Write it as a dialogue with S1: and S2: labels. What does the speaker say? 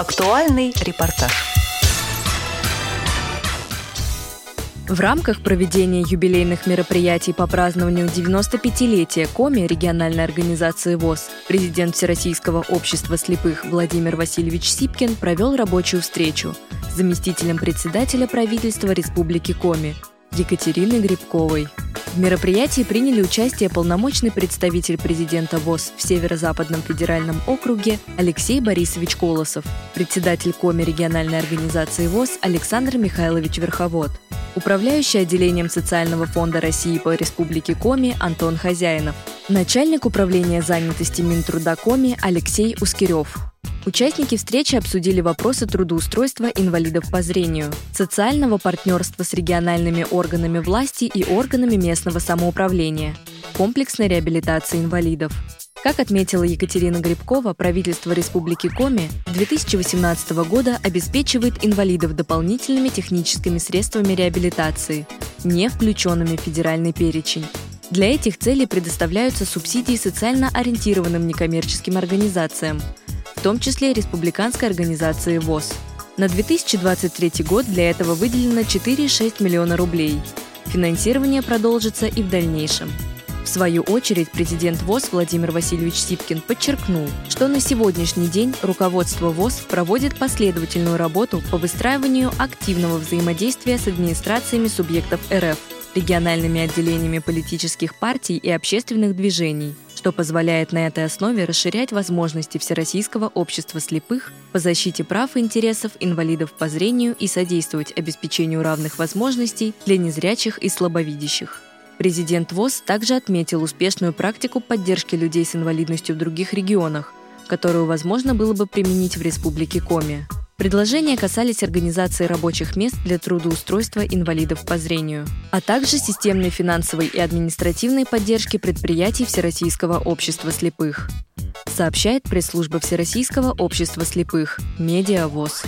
S1: Актуальный репортаж.
S2: В рамках проведения юбилейных мероприятий по празднованию 95-летия Коми региональной организации ВОЗ президент Всероссийского общества слепых Владимир Васильевич Сипкин провел рабочую встречу с заместителем председателя правительства Республики Коми Екатериной Грибковой. В мероприятии приняли участие полномочный представитель президента ВОЗ в Северо-Западном федеральном округе Алексей Борисович Колосов, председатель Коми региональной организации ВОЗ Александр Михайлович Верховод, управляющий отделением Социального фонда России по Республике Коми Антон Хозяинов, начальник управления занятости Минтруда Коми Алексей Ускирев, Участники встречи обсудили вопросы трудоустройства инвалидов по зрению, социального партнерства с региональными органами власти и органами местного самоуправления, комплексной реабилитации инвалидов. Как отметила Екатерина Грибкова, правительство Республики Коми 2018 года обеспечивает инвалидов дополнительными техническими средствами реабилитации, не включенными в федеральный перечень. Для этих целей предоставляются субсидии социально ориентированным некоммерческим организациям – в том числе республиканской организации ВОЗ. На 2023 год для этого выделено 4,6 миллиона рублей. Финансирование продолжится и в дальнейшем. В свою очередь президент ВОЗ Владимир Васильевич Сипкин подчеркнул, что на сегодняшний день руководство ВОЗ проводит последовательную работу по выстраиванию активного взаимодействия с администрациями субъектов РФ, региональными отделениями политических партий и общественных движений, что позволяет на этой основе расширять возможности Всероссийского общества слепых по защите прав и интересов инвалидов по зрению и содействовать обеспечению равных возможностей для незрячих и слабовидящих. Президент ВОЗ также отметил успешную практику поддержки людей с инвалидностью в других регионах, которую возможно было бы применить в Республике Коми. Предложения касались организации рабочих мест для трудоустройства инвалидов по зрению, а также системной финансовой и административной поддержки предприятий Всероссийского общества слепых. Сообщает пресс-служба Всероссийского общества слепых «Медиавоз».